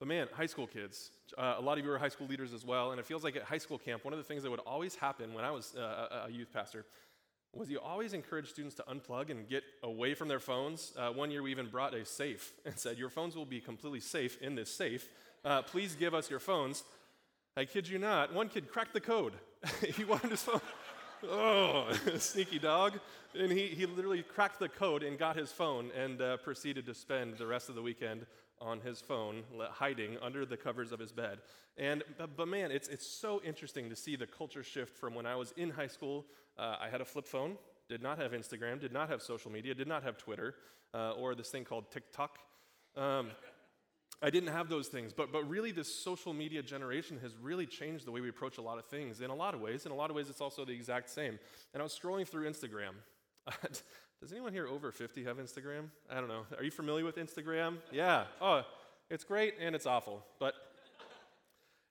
But man, high school kids, uh, a lot of you are high school leaders as well, and it feels like at high school camp, one of the things that would always happen when I was uh, a youth pastor was you always encourage students to unplug and get away from their phones. Uh, one year we even brought a safe and said, Your phones will be completely safe in this safe. Uh, please give us your phones. I kid you not, one kid cracked the code. he wanted his phone. oh, sneaky dog. And he, he literally cracked the code and got his phone and uh, proceeded to spend the rest of the weekend on his phone, hiding under the covers of his bed. And, but, but man, it's, it's so interesting to see the culture shift from when I was in high school. Uh, I had a flip phone, did not have Instagram, did not have social media, did not have Twitter, uh, or this thing called TikTok. Um, I didn't have those things, but, but really, this social media generation has really changed the way we approach a lot of things in a lot of ways. In a lot of ways, it's also the exact same. And I was scrolling through Instagram. Does anyone here over 50 have Instagram? I don't know. Are you familiar with Instagram? Yeah. Oh, it's great and it's awful. But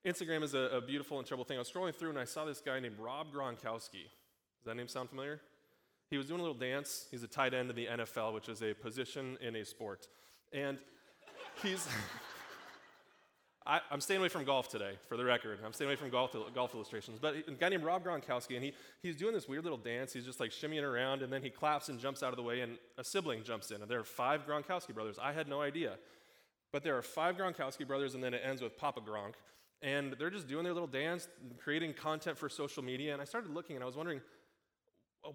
Instagram is a, a beautiful and terrible thing. I was scrolling through and I saw this guy named Rob Gronkowski. Does that name sound familiar? He was doing a little dance. He's a tight end in the NFL, which is a position in a sport. And he's. I, am staying away from golf today, for the record. I'm staying away from golf, golf illustrations. But a guy named Rob Gronkowski, and he, he's doing this weird little dance. He's just like shimmying around, and then he claps and jumps out of the way, and a sibling jumps in. And there are five Gronkowski brothers. I had no idea. But there are five Gronkowski brothers, and then it ends with Papa Gronk. And they're just doing their little dance, creating content for social media. And I started looking, and I was wondering,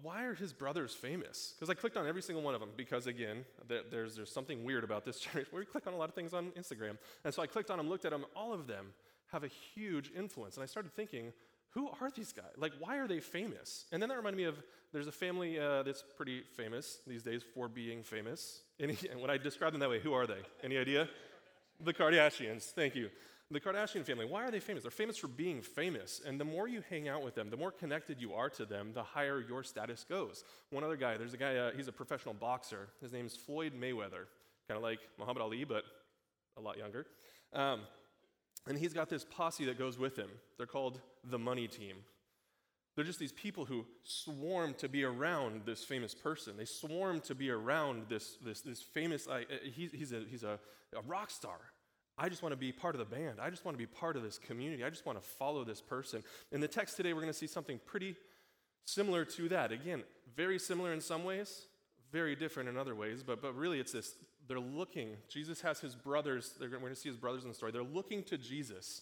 why are his brothers famous? Because I clicked on every single one of them because, again, there's, there's something weird about this where we click on a lot of things on Instagram. And so I clicked on them, looked at them, all of them have a huge influence. And I started thinking, who are these guys? Like, why are they famous? And then that reminded me of there's a family uh, that's pretty famous these days for being famous. and when I describe them that way, who are they? Any idea? The Kardashians. Thank you. The Kardashian family, why are they famous? They're famous for being famous. And the more you hang out with them, the more connected you are to them, the higher your status goes. One other guy, there's a guy, uh, he's a professional boxer. His name's Floyd Mayweather, kind of like Muhammad Ali, but a lot younger. Um, and he's got this posse that goes with him. They're called the Money Team. They're just these people who swarm to be around this famous person. They swarm to be around this, this, this famous, uh, he, he's, a, he's a, a rock star. I just want to be part of the band. I just want to be part of this community. I just want to follow this person. In the text today, we're going to see something pretty similar to that. Again, very similar in some ways, very different in other ways, but, but really it's this they're looking. Jesus has his brothers, we're going to see his brothers in the story. They're looking to Jesus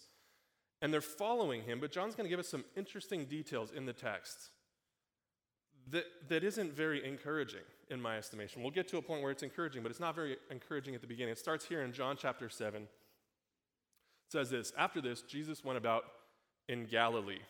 and they're following him, but John's going to give us some interesting details in the text that, that isn't very encouraging in my estimation. We'll get to a point where it's encouraging, but it's not very encouraging at the beginning. It starts here in John chapter 7 says this After this, Jesus went about in Galilee.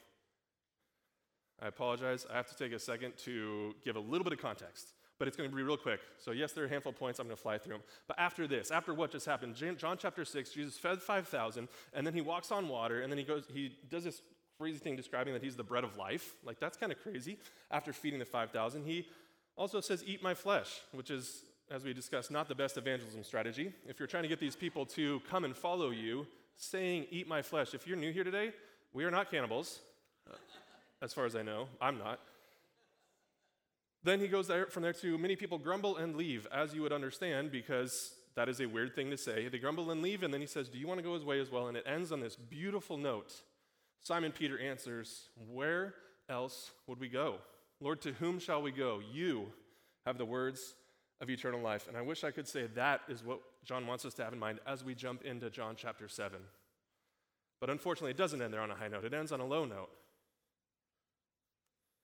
I apologize. I have to take a second to give a little bit of context, but it's going to be real quick. So, yes, there are a handful of points. I'm going to fly through them. But after this, after what just happened, John chapter 6, Jesus fed 5,000, and then he walks on water, and then he goes, he does this crazy thing describing that he's the bread of life. Like, that's kind of crazy. After feeding the 5,000, he also says, Eat my flesh, which is, as we discussed, not the best evangelism strategy. If you're trying to get these people to come and follow you, saying, Eat my flesh. If you're new here today, we are not cannibals, as far as I know. I'm not. Then he goes there, from there to many people grumble and leave, as you would understand, because that is a weird thing to say. They grumble and leave, and then he says, Do you want to go his way as well? And it ends on this beautiful note. Simon Peter answers, Where else would we go? Lord, to whom shall we go? You have the words of eternal life. And I wish I could say that is what John wants us to have in mind as we jump into John chapter 7. But unfortunately, it doesn't end there on a high note, it ends on a low note.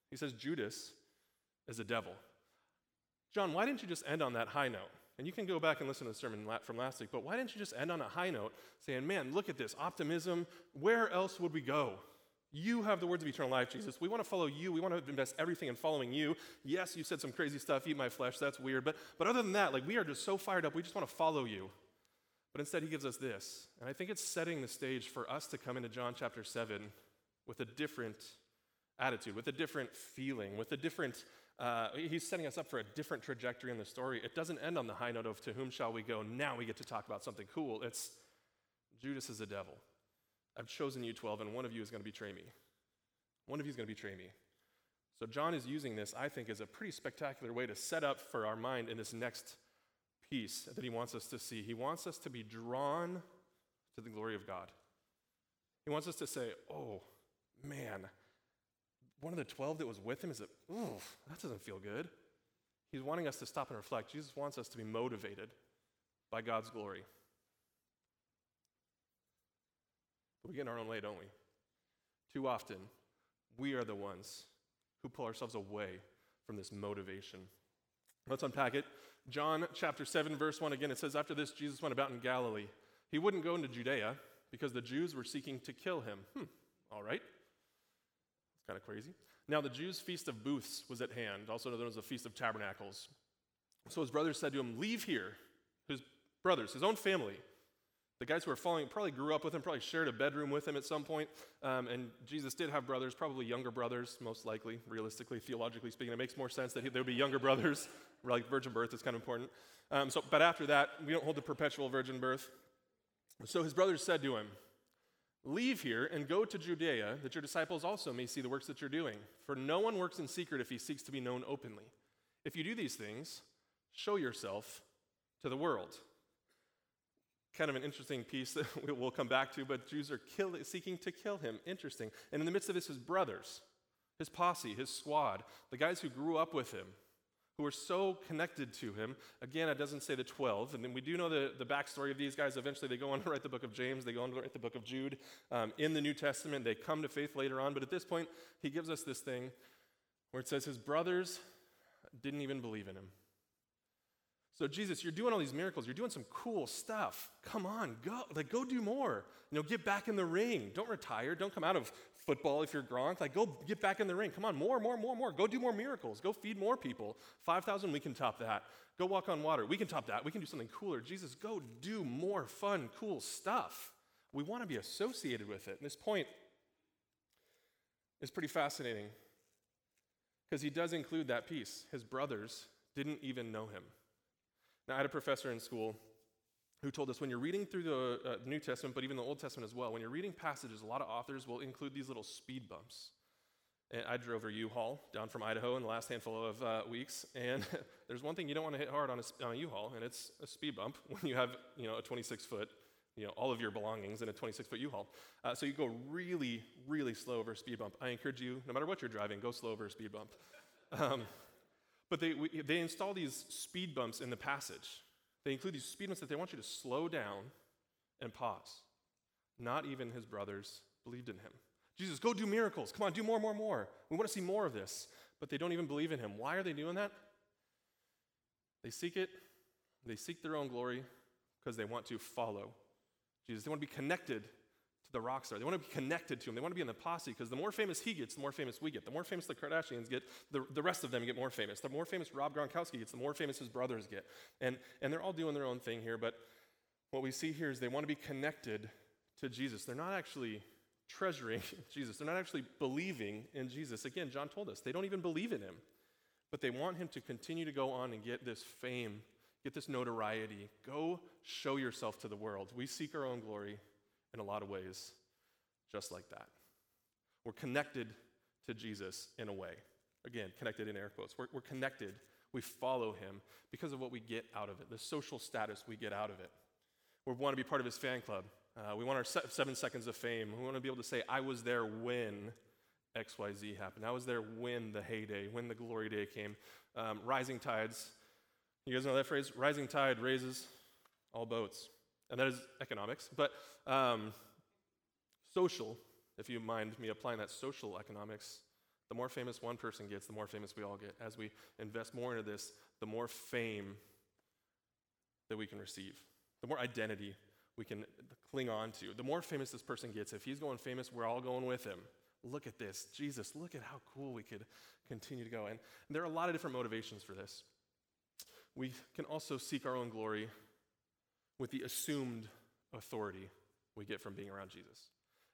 He says, Judas is a devil. John, why didn't you just end on that high note? And you can go back and listen to the sermon from last week, but why didn't you just end on a high note saying, man, look at this optimism. Where else would we go? You have the words of eternal life, Jesus. We want to follow you. We want to invest everything in following you. Yes, you said some crazy stuff, eat my flesh, that's weird. But, but other than that, like we are just so fired up, we just want to follow you. But instead, he gives us this. And I think it's setting the stage for us to come into John chapter 7 with a different attitude, with a different feeling, with a different, uh, he's setting us up for a different trajectory in the story. It doesn't end on the high note of to whom shall we go? Now we get to talk about something cool. It's Judas is a devil. I've chosen you 12, and one of you is going to betray me. One of you is going to betray me. So, John is using this, I think, as a pretty spectacular way to set up for our mind in this next piece that he wants us to see. He wants us to be drawn to the glory of God. He wants us to say, oh, man, one of the 12 that was with him is that, ooh, that doesn't feel good. He's wanting us to stop and reflect. Jesus wants us to be motivated by God's glory. But we get in our own way, don't we? Too often, we are the ones who pull ourselves away from this motivation. Let's unpack it. John chapter 7, verse 1 again, it says, After this, Jesus went about in Galilee. He wouldn't go into Judea because the Jews were seeking to kill him. Hmm, all right. It's kind of crazy. Now, the Jews' feast of booths was at hand, also known as the Feast of Tabernacles. So his brothers said to him, Leave here. His brothers, his own family, the guys who are following probably grew up with him, probably shared a bedroom with him at some point. Um, and Jesus did have brothers, probably younger brothers, most likely, realistically, theologically speaking. It makes more sense that he, there would be younger brothers, like virgin birth is kind of important. Um, so, but after that, we don't hold the perpetual virgin birth. So his brothers said to him, Leave here and go to Judea, that your disciples also may see the works that you're doing. For no one works in secret if he seeks to be known openly. If you do these things, show yourself to the world kind of an interesting piece that we'll come back to, but Jews are kill, seeking to kill him. Interesting. And in the midst of this, his brothers, his posse, his squad, the guys who grew up with him, who were so connected to him. Again, it doesn't say the 12. And then we do know the, the backstory of these guys. Eventually, they go on to write the book of James, they go on to write the book of Jude. Um, in the New Testament, they come to faith later on. But at this point, he gives us this thing where it says his brothers didn't even believe in him. So Jesus, you're doing all these miracles. You're doing some cool stuff. Come on, go. Like, go do more. You know, get back in the ring. Don't retire. Don't come out of football if you're Gronk. Like, go get back in the ring. Come on, more, more, more, more. Go do more miracles. Go feed more people. 5,000, we can top that. Go walk on water. We can top that. We can do something cooler. Jesus, go do more fun, cool stuff. We want to be associated with it. And this point is pretty fascinating because he does include that piece. His brothers didn't even know him. Now, I had a professor in school who told us when you're reading through the uh, New Testament, but even the Old Testament as well, when you're reading passages, a lot of authors will include these little speed bumps. And I drove a U-Haul down from Idaho in the last handful of uh, weeks, and there's one thing you don't want to hit hard on a, on a U-Haul, and it's a speed bump when you have you know a 26 foot, you know all of your belongings in a 26 foot U-Haul. Uh, so you go really, really slow over a speed bump. I encourage you, no matter what you're driving, go slow over a speed bump. Um, but they, we, they install these speed bumps in the passage. They include these speed bumps that they want you to slow down and pause. Not even his brothers believed in him. Jesus, go do miracles. Come on, do more, more, more. We want to see more of this. But they don't even believe in him. Why are they doing that? They seek it, they seek their own glory because they want to follow Jesus. They want to be connected the rock star. They want to be connected to him. They want to be in the posse because the more famous he gets, the more famous we get. The more famous the Kardashians get, the, the rest of them get more famous. The more famous Rob Gronkowski gets, the more famous his brothers get. And, and they're all doing their own thing here, but what we see here is they want to be connected to Jesus. They're not actually treasuring Jesus, they're not actually believing in Jesus. Again, John told us they don't even believe in him, but they want him to continue to go on and get this fame. Get this notoriety. Go show yourself to the world. We seek our own glory in a lot of ways just like that. We're connected to Jesus in a way. Again, connected in air quotes. We're, we're connected. We follow him because of what we get out of it, the social status we get out of it. We want to be part of his fan club. Uh, we want our se- seven seconds of fame. We want to be able to say, I was there when XYZ happened. I was there when the heyday, when the glory day came. Um, rising tides. You guys know that phrase? Rising tide raises all boats and that is economics. But um, social, if you mind me applying that social economics, the more famous one person gets, the more famous we all get. As we invest more into this, the more fame that we can receive, the more identity we can cling on to. The more famous this person gets, if he's going famous, we're all going with him. Look at this. Jesus, look at how cool we could continue to go. And there are a lot of different motivations for this. We can also seek our own glory with the assumed authority we get from being around Jesus.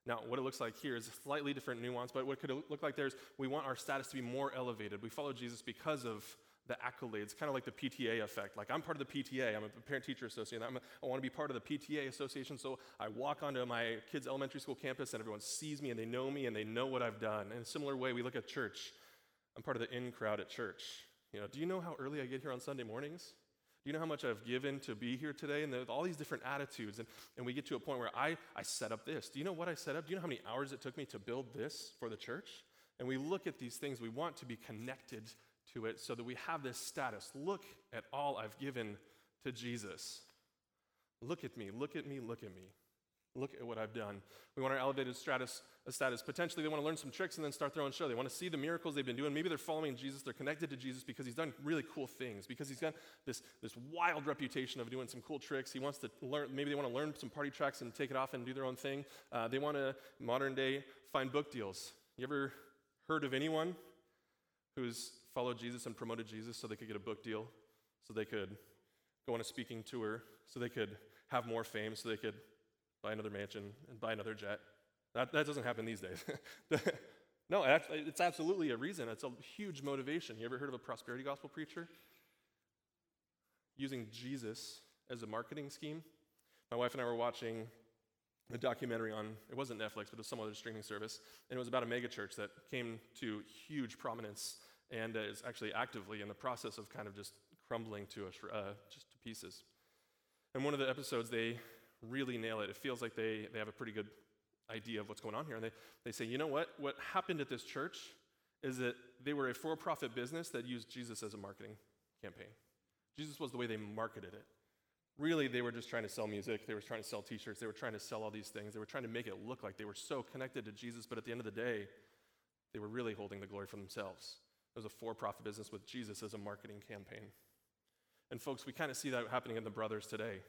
Now, what it looks like here is a slightly different nuance, but what could it look like there is we want our status to be more elevated. We follow Jesus because of the accolades, kind of like the PTA effect. Like, I'm part of the PTA, I'm a parent teacher association. I'm a, i want to be part of the PTA association, so I walk onto my kids' elementary school campus and everyone sees me and they know me and they know what I've done. In a similar way, we look at church. I'm part of the in crowd at church. You know, do you know how early I get here on Sunday mornings? You know how much I've given to be here today? And all these different attitudes. And, and we get to a point where I, I set up this. Do you know what I set up? Do you know how many hours it took me to build this for the church? And we look at these things, we want to be connected to it so that we have this status. Look at all I've given to Jesus. Look at me, look at me, look at me. Look at what I've done. We want our elevated status, status. Potentially, they want to learn some tricks and then start their own show. They want to see the miracles they've been doing. Maybe they're following Jesus. They're connected to Jesus because he's done really cool things, because he's got this, this wild reputation of doing some cool tricks. He wants to learn, maybe they want to learn some party tricks and take it off and do their own thing. Uh, they want to, modern day, find book deals. You ever heard of anyone who's followed Jesus and promoted Jesus so they could get a book deal, so they could go on a speaking tour, so they could have more fame, so they could buy another mansion and buy another jet. That, that doesn't happen these days. no, it's absolutely a reason. It's a huge motivation. You ever heard of a prosperity gospel preacher? Using Jesus as a marketing scheme. My wife and I were watching a documentary on, it wasn't Netflix, but it was some other streaming service, and it was about a megachurch that came to huge prominence and is actually actively in the process of kind of just crumbling to, a, uh, just to pieces. And one of the episodes, they really nail it. It feels like they, they have a pretty good idea of what's going on here. And they, they say, you know what? What happened at this church is that they were a for profit business that used Jesus as a marketing campaign. Jesus was the way they marketed it. Really, they were just trying to sell music. They were trying to sell t shirts. They were trying to sell all these things. They were trying to make it look like they were so connected to Jesus, but at the end of the day, they were really holding the glory for themselves. It was a for profit business with Jesus as a marketing campaign. And folks, we kind of see that happening in the brothers today.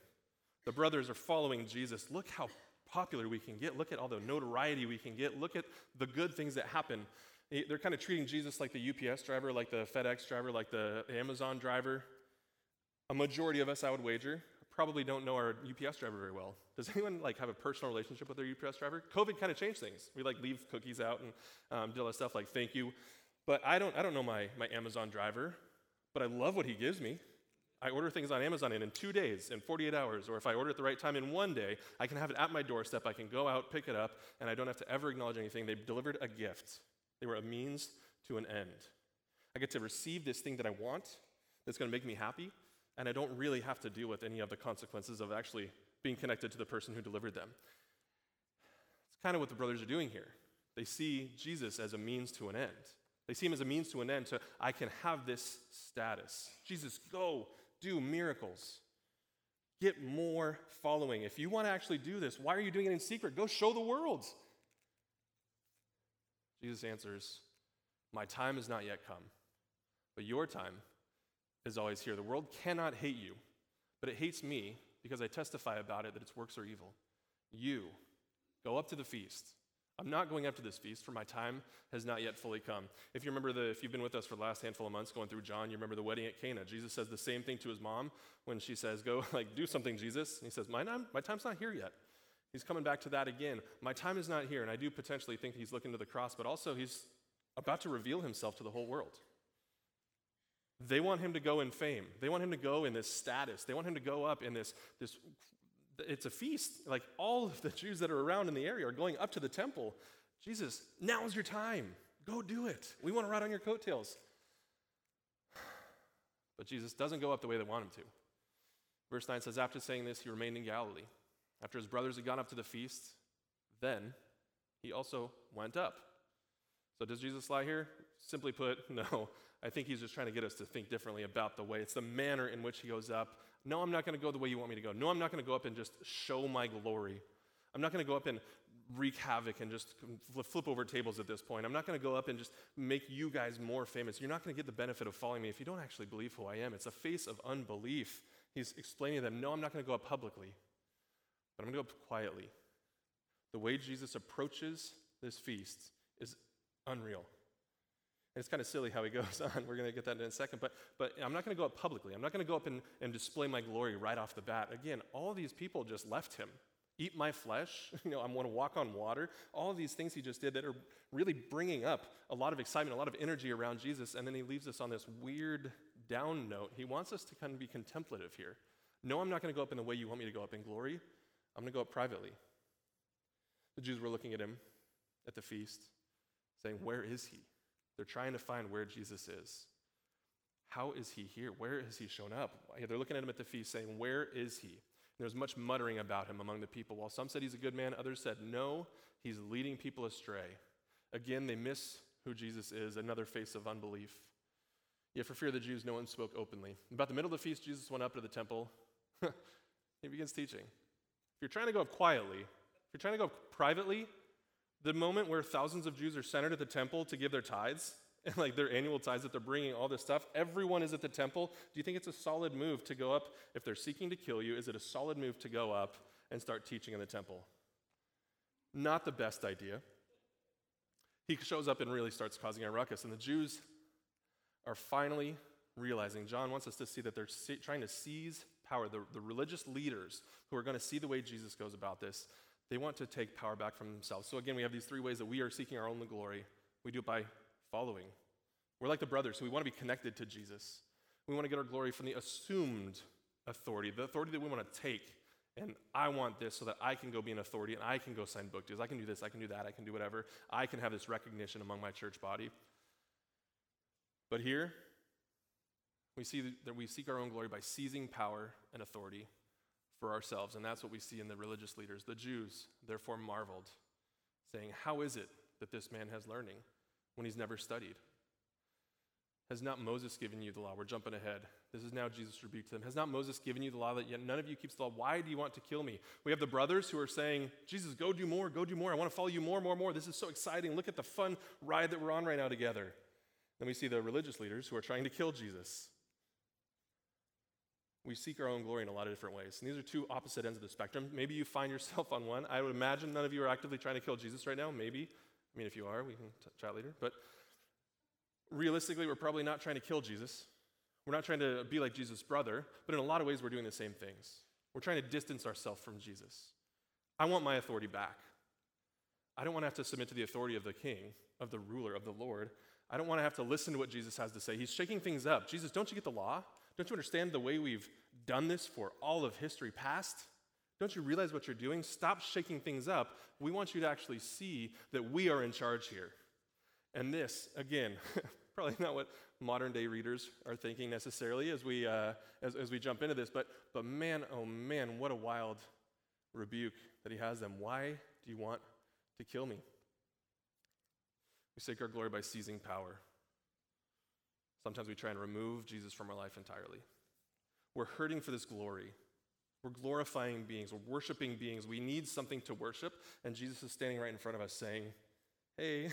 The brothers are following Jesus. Look how popular we can get. Look at all the notoriety we can get. Look at the good things that happen. They're kind of treating Jesus like the UPS driver, like the FedEx driver, like the Amazon driver. A majority of us, I would wager, probably don't know our UPS driver very well. Does anyone like have a personal relationship with their UPS driver? COVID kind of changed things. We like leave cookies out and um, do all that stuff like thank you. But I don't, I don't know my, my Amazon driver, but I love what he gives me. I order things on Amazon and in two days, in 48 hours, or if I order at the right time in one day, I can have it at my doorstep. I can go out, pick it up, and I don't have to ever acknowledge anything. They've delivered a gift, they were a means to an end. I get to receive this thing that I want that's going to make me happy, and I don't really have to deal with any of the consequences of actually being connected to the person who delivered them. It's kind of what the brothers are doing here. They see Jesus as a means to an end. They see him as a means to an end, so I can have this status. Jesus, go do miracles. Get more following. If you want to actually do this, why are you doing it in secret? Go show the world. Jesus answers, My time has not yet come, but your time is always here. The world cannot hate you, but it hates me because I testify about it that its works are evil. You go up to the feast. I'm not going up to this feast, for my time has not yet fully come. If you remember the, if you've been with us for the last handful of months going through John, you remember the wedding at Cana. Jesus says the same thing to his mom when she says, "Go, like, do something, Jesus." And he says, "My time, my time's not here yet." He's coming back to that again. My time is not here, and I do potentially think he's looking to the cross, but also he's about to reveal himself to the whole world. They want him to go in fame. They want him to go in this status. They want him to go up in this, this it's a feast. Like all of the Jews that are around in the area are going up to the temple. Jesus, now's your time. Go do it. We want to ride on your coattails. But Jesus doesn't go up the way they want him to. Verse 9 says, After saying this, he remained in Galilee. After his brothers had gone up to the feast, then he also went up. So does Jesus lie here? Simply put, no. I think he's just trying to get us to think differently about the way. It's the manner in which he goes up no, I'm not going to go the way you want me to go. No, I'm not going to go up and just show my glory. I'm not going to go up and wreak havoc and just flip over tables at this point. I'm not going to go up and just make you guys more famous. You're not going to get the benefit of following me if you don't actually believe who I am. It's a face of unbelief. He's explaining to them, no, I'm not going to go up publicly, but I'm going to go up quietly. The way Jesus approaches this feast is unreal it's kind of silly how he goes on. We're going to get that in a second. But, but I'm not going to go up publicly. I'm not going to go up and, and display my glory right off the bat. Again, all these people just left him. Eat my flesh. You know, I'm going to walk on water. All these things he just did that are really bringing up a lot of excitement, a lot of energy around Jesus. And then he leaves us on this weird down note. He wants us to kind of be contemplative here. No, I'm not going to go up in the way you want me to go up in glory. I'm going to go up privately. The Jews were looking at him at the feast, saying, Where is he? They're trying to find where Jesus is. How is he here? Where has he shown up? They're looking at him at the feast saying, Where is he? There was much muttering about him among the people. While some said he's a good man, others said, No, he's leading people astray. Again, they miss who Jesus is, another face of unbelief. Yet, for fear of the Jews, no one spoke openly. About the middle of the feast, Jesus went up to the temple. he begins teaching. If you're trying to go up quietly, if you're trying to go up privately, the moment where thousands of Jews are centered at the temple to give their tithes, and like their annual tithes that they're bringing all this stuff, everyone is at the temple. Do you think it's a solid move to go up? If they're seeking to kill you, is it a solid move to go up and start teaching in the temple? Not the best idea. He shows up and really starts causing a ruckus, and the Jews are finally realizing, John wants us to see that they're trying to seize power. The, the religious leaders who are going to see the way Jesus goes about this, they want to take power back from themselves. So, again, we have these three ways that we are seeking our own glory. We do it by following. We're like the brothers, so we want to be connected to Jesus. We want to get our glory from the assumed authority, the authority that we want to take. And I want this so that I can go be an authority and I can go sign book deals. I can do this, I can do that, I can do whatever. I can have this recognition among my church body. But here, we see that we seek our own glory by seizing power and authority for ourselves. And that's what we see in the religious leaders. The Jews, therefore, marveled, saying, How is it that this man has learning when he's never studied? Has not Moses given you the law? We're jumping ahead. This is now Jesus rebuked them. Has not Moses given you the law that yet none of you keeps the law? Why do you want to kill me? We have the brothers who are saying, Jesus, go do more, go do more. I want to follow you more, more, more. This is so exciting. Look at the fun ride that we're on right now together. Then we see the religious leaders who are trying to kill Jesus. We seek our own glory in a lot of different ways. And these are two opposite ends of the spectrum. Maybe you find yourself on one. I would imagine none of you are actively trying to kill Jesus right now. Maybe. I mean, if you are, we can t- chat later. But realistically, we're probably not trying to kill Jesus. We're not trying to be like Jesus' brother, but in a lot of ways, we're doing the same things. We're trying to distance ourselves from Jesus. I want my authority back. I don't want to have to submit to the authority of the king, of the ruler, of the Lord. I don't want to have to listen to what Jesus has to say. He's shaking things up. Jesus, don't you get the law? Don't you understand the way we've done this for all of history past? Don't you realize what you're doing? Stop shaking things up. We want you to actually see that we are in charge here. And this, again, probably not what modern day readers are thinking necessarily as we, uh, as, as we jump into this, but, but man, oh man, what a wild rebuke that he has them. Why do you want to kill me? We seek our glory by seizing power. Sometimes we try and remove Jesus from our life entirely. We're hurting for this glory. We're glorifying beings. We're worshiping beings. We need something to worship. And Jesus is standing right in front of us saying, Hey,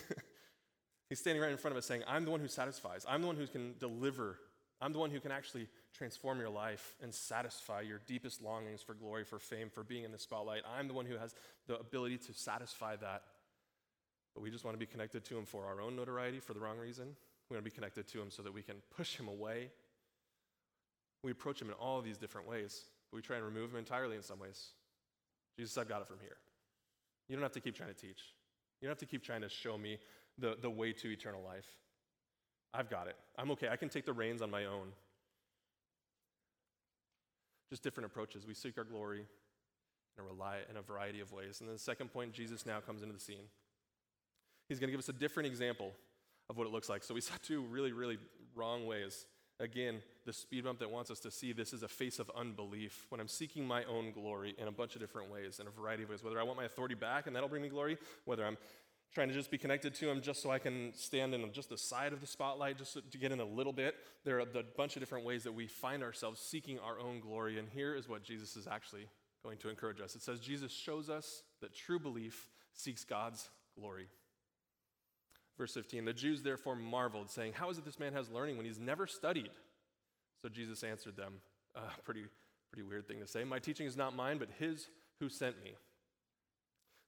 he's standing right in front of us saying, I'm the one who satisfies. I'm the one who can deliver. I'm the one who can actually transform your life and satisfy your deepest longings for glory, for fame, for being in the spotlight. I'm the one who has the ability to satisfy that but we just want to be connected to Him for our own notoriety for the wrong reason. We want to be connected to Him so that we can push Him away. We approach Him in all these different ways, but we try and remove Him entirely in some ways. Jesus, I've got it from here. You don't have to keep trying to teach. You don't have to keep trying to show me the, the way to eternal life. I've got it. I'm okay. I can take the reins on my own. Just different approaches. We seek our glory in a, rely, in a variety of ways. And then the second point, Jesus now comes into the scene. He's going to give us a different example of what it looks like. So we saw two really, really wrong ways. Again, the speed bump that wants us to see this is a face of unbelief when I'm seeking my own glory in a bunch of different ways, in a variety of ways. Whether I want my authority back and that'll bring me glory, whether I'm trying to just be connected to him just so I can stand in just the side of the spotlight, just to get in a little bit. There are a bunch of different ways that we find ourselves seeking our own glory. And here is what Jesus is actually going to encourage us. It says, Jesus shows us that true belief seeks God's glory. Verse 15 The Jews therefore marveled, saying, How is it this man has learning when he's never studied? So Jesus answered them, uh, pretty, pretty weird thing to say. My teaching is not mine, but his who sent me.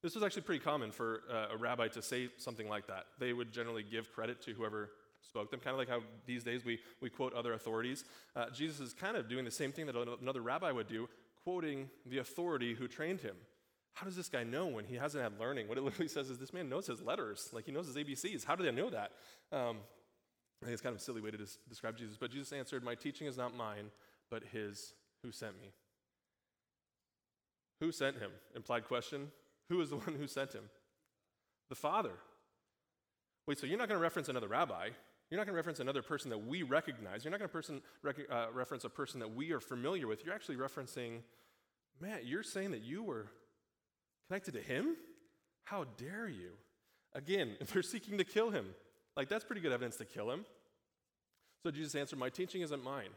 This was actually pretty common for uh, a rabbi to say something like that. They would generally give credit to whoever spoke them, kind of like how these days we, we quote other authorities. Uh, Jesus is kind of doing the same thing that another rabbi would do, quoting the authority who trained him how does this guy know when he hasn't had learning? What it literally says is this man knows his letters, like he knows his ABCs. How do they know that? Um, I think it's kind of a silly way to des- describe Jesus. But Jesus answered, My teaching is not mine, but his who sent me. Who sent him? Implied question. Who is the one who sent him? The Father. Wait, so you're not going to reference another rabbi? You're not going to reference another person that we recognize. You're not going to rec- uh, reference a person that we are familiar with. You're actually referencing, Matt, you're saying that you were connected to him? How dare you? Again, if they're seeking to kill him. Like, that's pretty good evidence to kill him. So Jesus answered, My teaching isn't mine.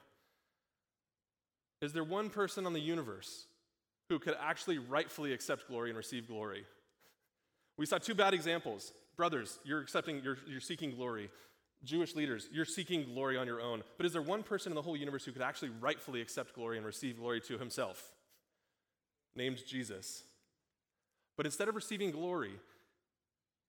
Is there one person on the universe who could actually rightfully accept glory and receive glory? We saw two bad examples. Brothers, you're accepting, you're, you're seeking glory. Jewish leaders, you're seeking glory on your own. But is there one person in the whole universe who could actually rightfully accept glory and receive glory to himself? Named Jesus. But instead of receiving glory,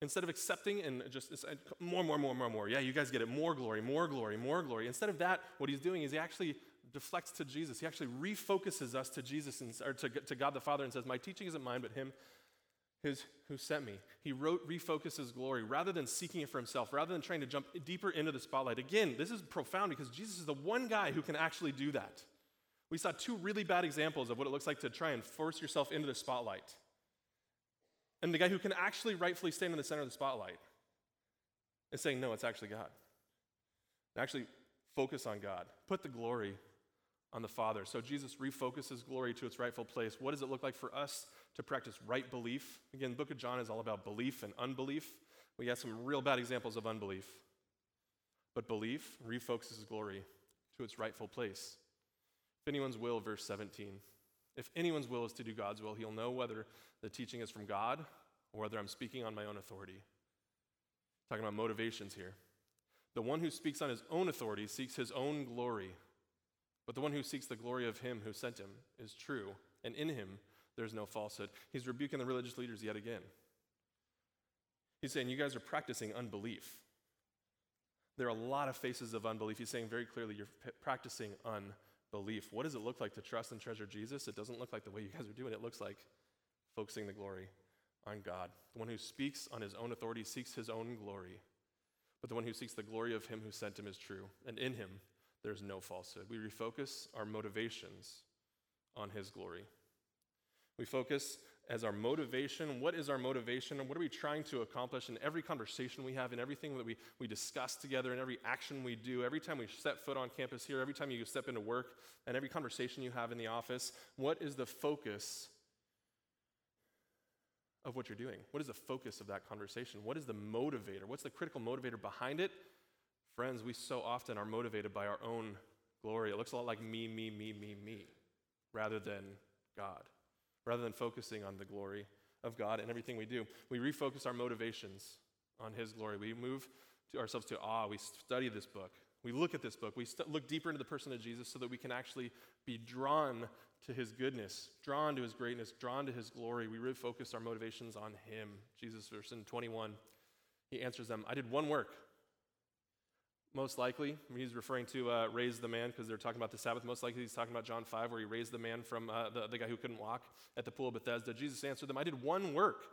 instead of accepting and just uh, more, more, more, more, more, yeah, you guys get it, more glory, more glory, more glory. Instead of that, what he's doing is he actually deflects to Jesus. He actually refocuses us to Jesus and, or to, to God the Father and says, My teaching isn't mine, but him his, who sent me. He wrote, refocuses glory rather than seeking it for himself, rather than trying to jump deeper into the spotlight. Again, this is profound because Jesus is the one guy who can actually do that. We saw two really bad examples of what it looks like to try and force yourself into the spotlight. And the guy who can actually rightfully stand in the center of the spotlight is saying, No, it's actually God. Actually, focus on God. Put the glory on the Father. So Jesus refocuses glory to its rightful place. What does it look like for us to practice right belief? Again, book of John is all about belief and unbelief. We have some real bad examples of unbelief. But belief refocuses glory to its rightful place. If anyone's will, verse 17. If anyone's will is to do God's will, he'll know whether the teaching is from God or whether I'm speaking on my own authority. Talking about motivations here. The one who speaks on his own authority seeks his own glory but the one who seeks the glory of him who sent him is true, and in him there's no falsehood. He's rebuking the religious leaders yet again. He's saying, You guys are practicing unbelief. There are a lot of faces of unbelief. He's saying very clearly, You're practicing unbelief. What does it look like to trust and treasure Jesus? It doesn't look like the way you guys are doing it. It looks like focusing the glory on God. The one who speaks on his own authority seeks his own glory. But the one who seeks the glory of him who sent him is true, and in him there's no falsehood. We refocus our motivations on His glory. We focus as our motivation. What is our motivation? And what are we trying to accomplish in every conversation we have, in everything that we, we discuss together, in every action we do, every time we set foot on campus here, every time you step into work, and every conversation you have in the office? What is the focus of what you're doing? What is the focus of that conversation? What is the motivator? What's the critical motivator behind it? Friends, we so often are motivated by our own glory. It looks a lot like me, me, me, me, me, rather than God, rather than focusing on the glory of God and everything we do. We refocus our motivations on His glory. We move to ourselves to awe. We study this book. We look at this book. We st- look deeper into the person of Jesus so that we can actually be drawn to his goodness, drawn to his greatness, drawn to his glory. We refocus our motivations on him. Jesus, verse 21, he answers them I did one work most likely, he's referring to uh, raise the man because they're talking about the Sabbath. Most likely, he's talking about John 5, where he raised the man from uh, the, the guy who couldn't walk at the pool of Bethesda. Jesus answered them, I did one work,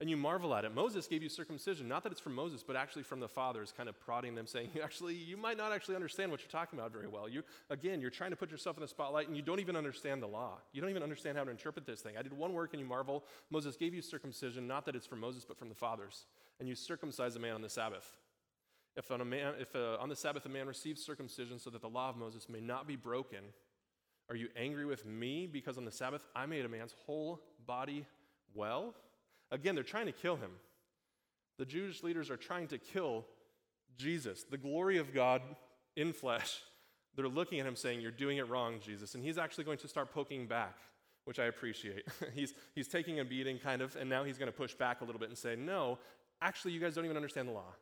and you marvel at it. Moses gave you circumcision. Not that it's from Moses, but actually from the fathers, kind of prodding them, saying, Actually, you might not actually understand what you're talking about very well. You, again, you're trying to put yourself in the spotlight, and you don't even understand the law. You don't even understand how to interpret this thing. I did one work, and you marvel. Moses gave you circumcision, not that it's from Moses, but from the fathers. And you circumcise a man on the Sabbath. If, on, a man, if uh, on the Sabbath a man receives circumcision so that the law of Moses may not be broken, are you angry with me because on the Sabbath I made a man's whole body well? Again, they're trying to kill him. The Jewish leaders are trying to kill Jesus, the glory of God in flesh. They're looking at him saying, You're doing it wrong, Jesus. And he's actually going to start poking back, which I appreciate. he's, he's taking a beating, kind of, and now he's going to push back a little bit and say, No, actually, you guys don't even understand the law.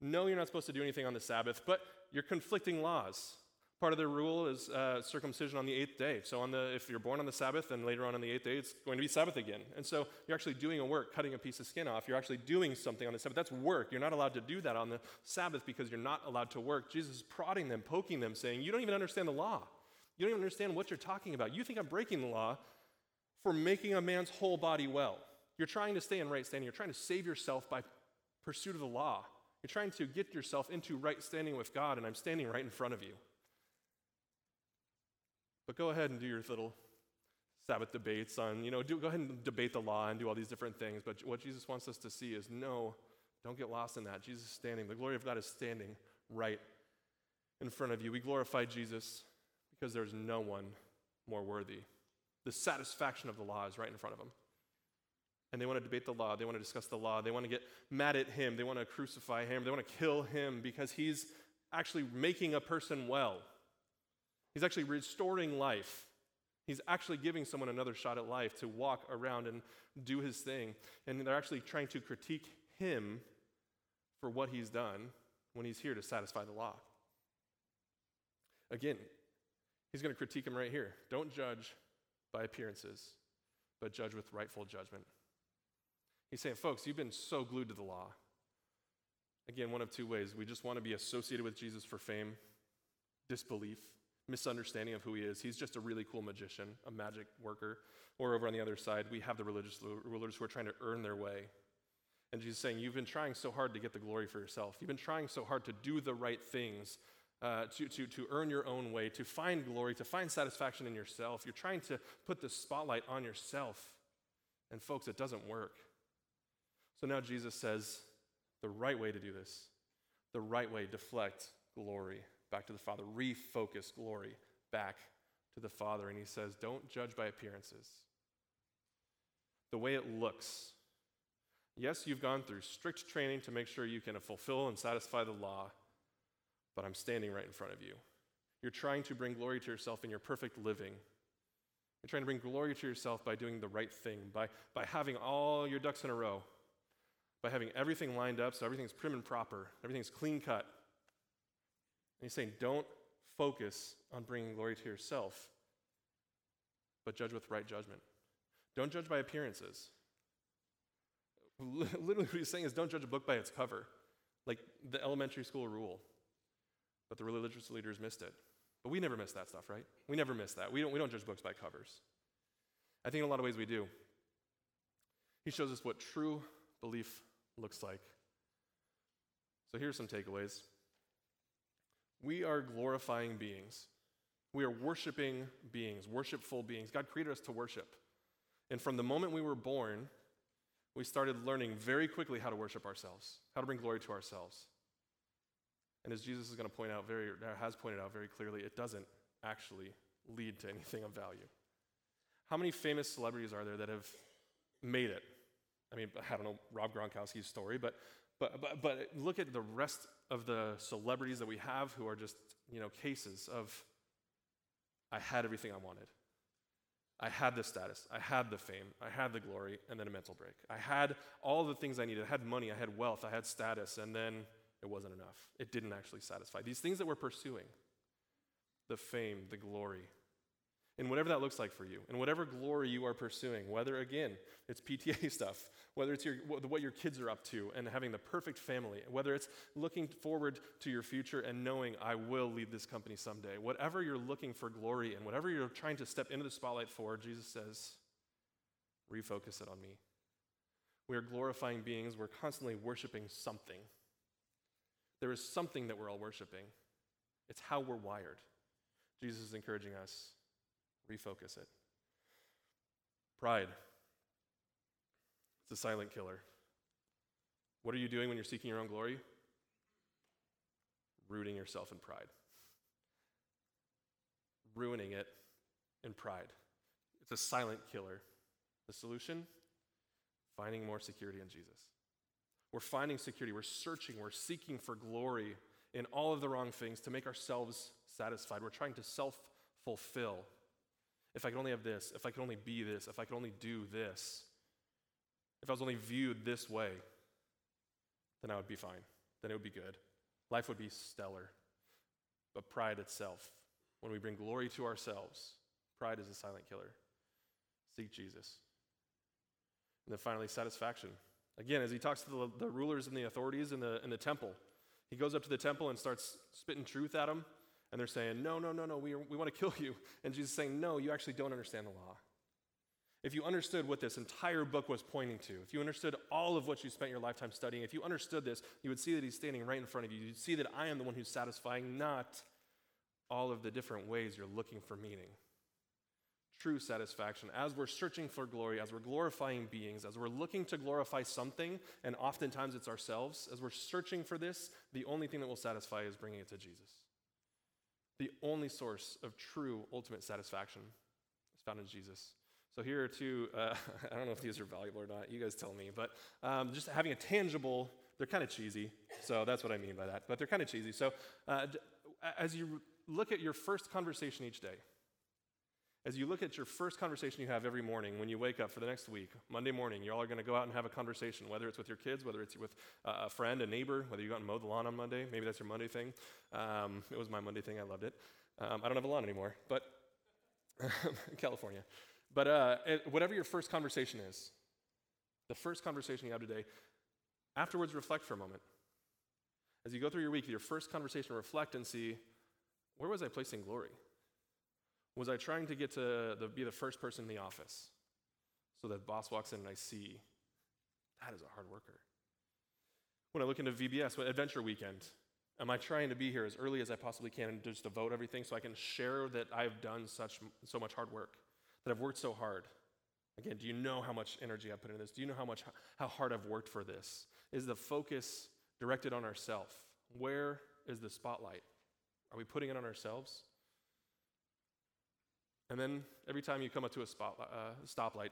No, you're not supposed to do anything on the Sabbath, but you're conflicting laws. Part of their rule is uh, circumcision on the eighth day. So, on the, if you're born on the Sabbath and later on on the eighth day, it's going to be Sabbath again. And so, you're actually doing a work, cutting a piece of skin off. You're actually doing something on the Sabbath. That's work. You're not allowed to do that on the Sabbath because you're not allowed to work. Jesus is prodding them, poking them, saying, You don't even understand the law. You don't even understand what you're talking about. You think I'm breaking the law for making a man's whole body well. You're trying to stay in right standing. You're trying to save yourself by pursuit of the law. You're trying to get yourself into right standing with God, and I'm standing right in front of you. But go ahead and do your little Sabbath debates on, you know, do, go ahead and debate the law and do all these different things. But what Jesus wants us to see is no, don't get lost in that. Jesus is standing, the glory of God is standing right in front of you. We glorify Jesus because there's no one more worthy. The satisfaction of the law is right in front of them. And they want to debate the law. They want to discuss the law. They want to get mad at him. They want to crucify him. They want to kill him because he's actually making a person well. He's actually restoring life. He's actually giving someone another shot at life to walk around and do his thing. And they're actually trying to critique him for what he's done when he's here to satisfy the law. Again, he's going to critique him right here. Don't judge by appearances, but judge with rightful judgment. He's saying, folks, you've been so glued to the law. Again, one of two ways. We just want to be associated with Jesus for fame, disbelief, misunderstanding of who he is. He's just a really cool magician, a magic worker. Or over on the other side, we have the religious rulers who are trying to earn their way. And Jesus saying, You've been trying so hard to get the glory for yourself. You've been trying so hard to do the right things, uh, to, to, to earn your own way, to find glory, to find satisfaction in yourself. You're trying to put the spotlight on yourself. And folks, it doesn't work. So now Jesus says, the right way to do this, the right way, deflect glory back to the Father, refocus glory back to the Father. And he says, don't judge by appearances. The way it looks. Yes, you've gone through strict training to make sure you can fulfill and satisfy the law, but I'm standing right in front of you. You're trying to bring glory to yourself in your perfect living. You're trying to bring glory to yourself by doing the right thing, by, by having all your ducks in a row by having everything lined up so everything's prim and proper, everything's clean cut. And he's saying, don't focus on bringing glory to yourself, but judge with right judgment. Don't judge by appearances. Literally, what he's saying is don't judge a book by its cover, like the elementary school rule. But the religious leaders missed it. But we never miss that stuff, right? We never miss that. We don't, we don't judge books by covers. I think in a lot of ways we do. He shows us what true belief looks like. So here's some takeaways. We are glorifying beings. We are worshiping beings, worshipful beings. God created us to worship. And from the moment we were born, we started learning very quickly how to worship ourselves, how to bring glory to ourselves. And as Jesus is going to point out very has pointed out very clearly, it doesn't actually lead to anything of value. How many famous celebrities are there that have made it I mean, I don't know Rob Gronkowski's story, but, but, but, but look at the rest of the celebrities that we have who are just, you know, cases of I had everything I wanted. I had the status, I had the fame, I had the glory, and then a mental break. I had all the things I needed. I had money, I had wealth, I had status, and then it wasn't enough. It didn't actually satisfy. These things that we're pursuing the fame, the glory, and whatever that looks like for you, and whatever glory you are pursuing, whether again it's PTA stuff, whether it's your, what your kids are up to and having the perfect family, whether it's looking forward to your future and knowing I will lead this company someday, whatever you're looking for glory in, whatever you're trying to step into the spotlight for, Jesus says, refocus it on me. We are glorifying beings, we're constantly worshiping something. There is something that we're all worshiping, it's how we're wired. Jesus is encouraging us refocus it. Pride. It's a silent killer. What are you doing when you're seeking your own glory? Rooting yourself in pride. Ruining it in pride. It's a silent killer. The solution? Finding more security in Jesus. We're finding security. We're searching. We're seeking for glory in all of the wrong things to make ourselves satisfied. We're trying to self fulfill if I could only have this, if I could only be this, if I could only do this, if I was only viewed this way, then I would be fine. Then it would be good. Life would be stellar. But pride itself, when we bring glory to ourselves, pride is a silent killer. Seek Jesus. And then finally, satisfaction. Again, as he talks to the, the rulers and the authorities in the, in the temple, he goes up to the temple and starts spitting truth at them. And they're saying, No, no, no, no, we, we want to kill you. And Jesus is saying, No, you actually don't understand the law. If you understood what this entire book was pointing to, if you understood all of what you spent your lifetime studying, if you understood this, you would see that he's standing right in front of you. You'd see that I am the one who's satisfying, not all of the different ways you're looking for meaning. true satisfaction, as we're searching for glory, as we're glorifying beings, as we're looking to glorify something, and oftentimes it's ourselves, as we're searching for this, the only thing that will satisfy is bringing it to Jesus. The only source of true ultimate satisfaction is found in Jesus. So here are two, uh, I don't know if these are valuable or not, you guys tell me, but um, just having a tangible, they're kind of cheesy, so that's what I mean by that, but they're kind of cheesy. So uh, as you look at your first conversation each day, as you look at your first conversation you have every morning when you wake up for the next week, Monday morning, you all are going to go out and have a conversation, whether it's with your kids, whether it's with a friend, a neighbor, whether you go out and mow the lawn on Monday. Maybe that's your Monday thing. Um, it was my Monday thing. I loved it. Um, I don't have a lawn anymore, but California. But uh, whatever your first conversation is, the first conversation you have today, afterwards reflect for a moment. As you go through your week, your first conversation, reflect and see where was I placing glory? Was I trying to get to the, be the first person in the office so that boss walks in and I see that is a hard worker? When I look into VBS, what Adventure Weekend, am I trying to be here as early as I possibly can and just devote everything so I can share that I've done such so much hard work, that I've worked so hard? Again, do you know how much energy I put into this? Do you know how much how hard I've worked for this? Is the focus directed on ourselves? Where is the spotlight? Are we putting it on ourselves? And then every time you come up to a spotlight, uh, stoplight,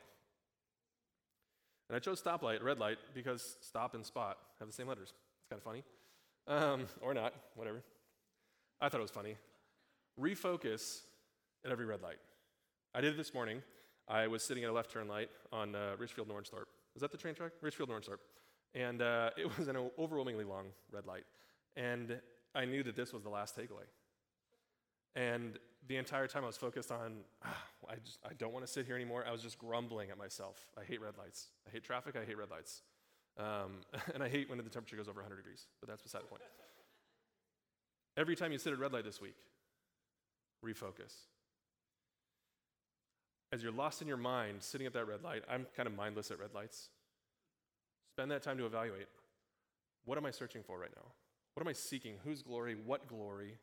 and I chose stoplight, red light, because stop and spot have the same letters. It's kind of funny. Um, or not, whatever. I thought it was funny. Refocus at every red light. I did it this morning. I was sitting at a left turn light on uh, Richfield Nornstorp. Is that the train track? Richfield Nornstorp. And uh, it was an overwhelmingly long red light. And I knew that this was the last takeaway. And the entire time I was focused on, ah, I, just, I don't want to sit here anymore. I was just grumbling at myself. I hate red lights. I hate traffic. I hate red lights. Um, and I hate when the temperature goes over 100 degrees, but that's beside the point. Every time you sit at red light this week, refocus. As you're lost in your mind, sitting at that red light, I'm kind of mindless at red lights. Spend that time to evaluate what am I searching for right now? What am I seeking? Whose glory? What glory?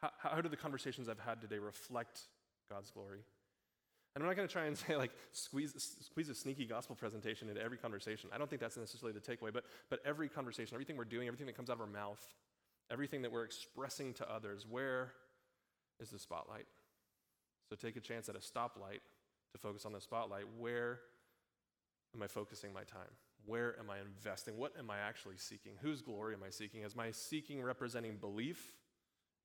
How, how do the conversations I've had today reflect God's glory? And I'm not going to try and say, like, squeeze, squeeze a sneaky gospel presentation into every conversation. I don't think that's necessarily the takeaway, but, but every conversation, everything we're doing, everything that comes out of our mouth, everything that we're expressing to others, where is the spotlight? So take a chance at a stoplight to focus on the spotlight. Where am I focusing my time? Where am I investing? What am I actually seeking? Whose glory am I seeking? Is my seeking representing belief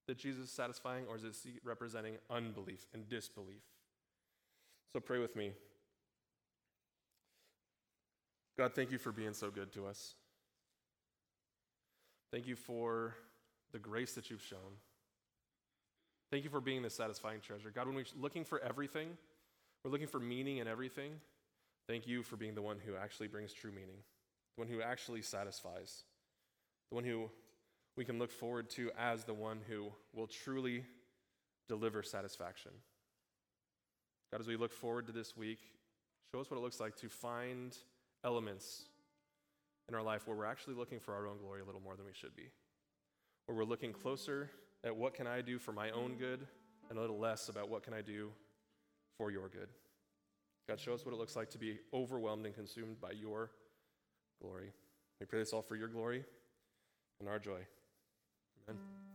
that Jesus is satisfying, or is it representing unbelief and disbelief? So pray with me. God, thank you for being so good to us. Thank you for the grace that you've shown. Thank you for being the satisfying treasure. God, when we're looking for everything, we're looking for meaning in everything. Thank you for being the one who actually brings true meaning, the one who actually satisfies, the one who we can look forward to as the one who will truly deliver satisfaction. God, as we look forward to this week, show us what it looks like to find elements in our life where we're actually looking for our own glory a little more than we should be. Where we're looking closer at what can I do for my own good and a little less about what can I do for your good. God, show us what it looks like to be overwhelmed and consumed by your glory. We pray this all for your glory and our joy. Amen.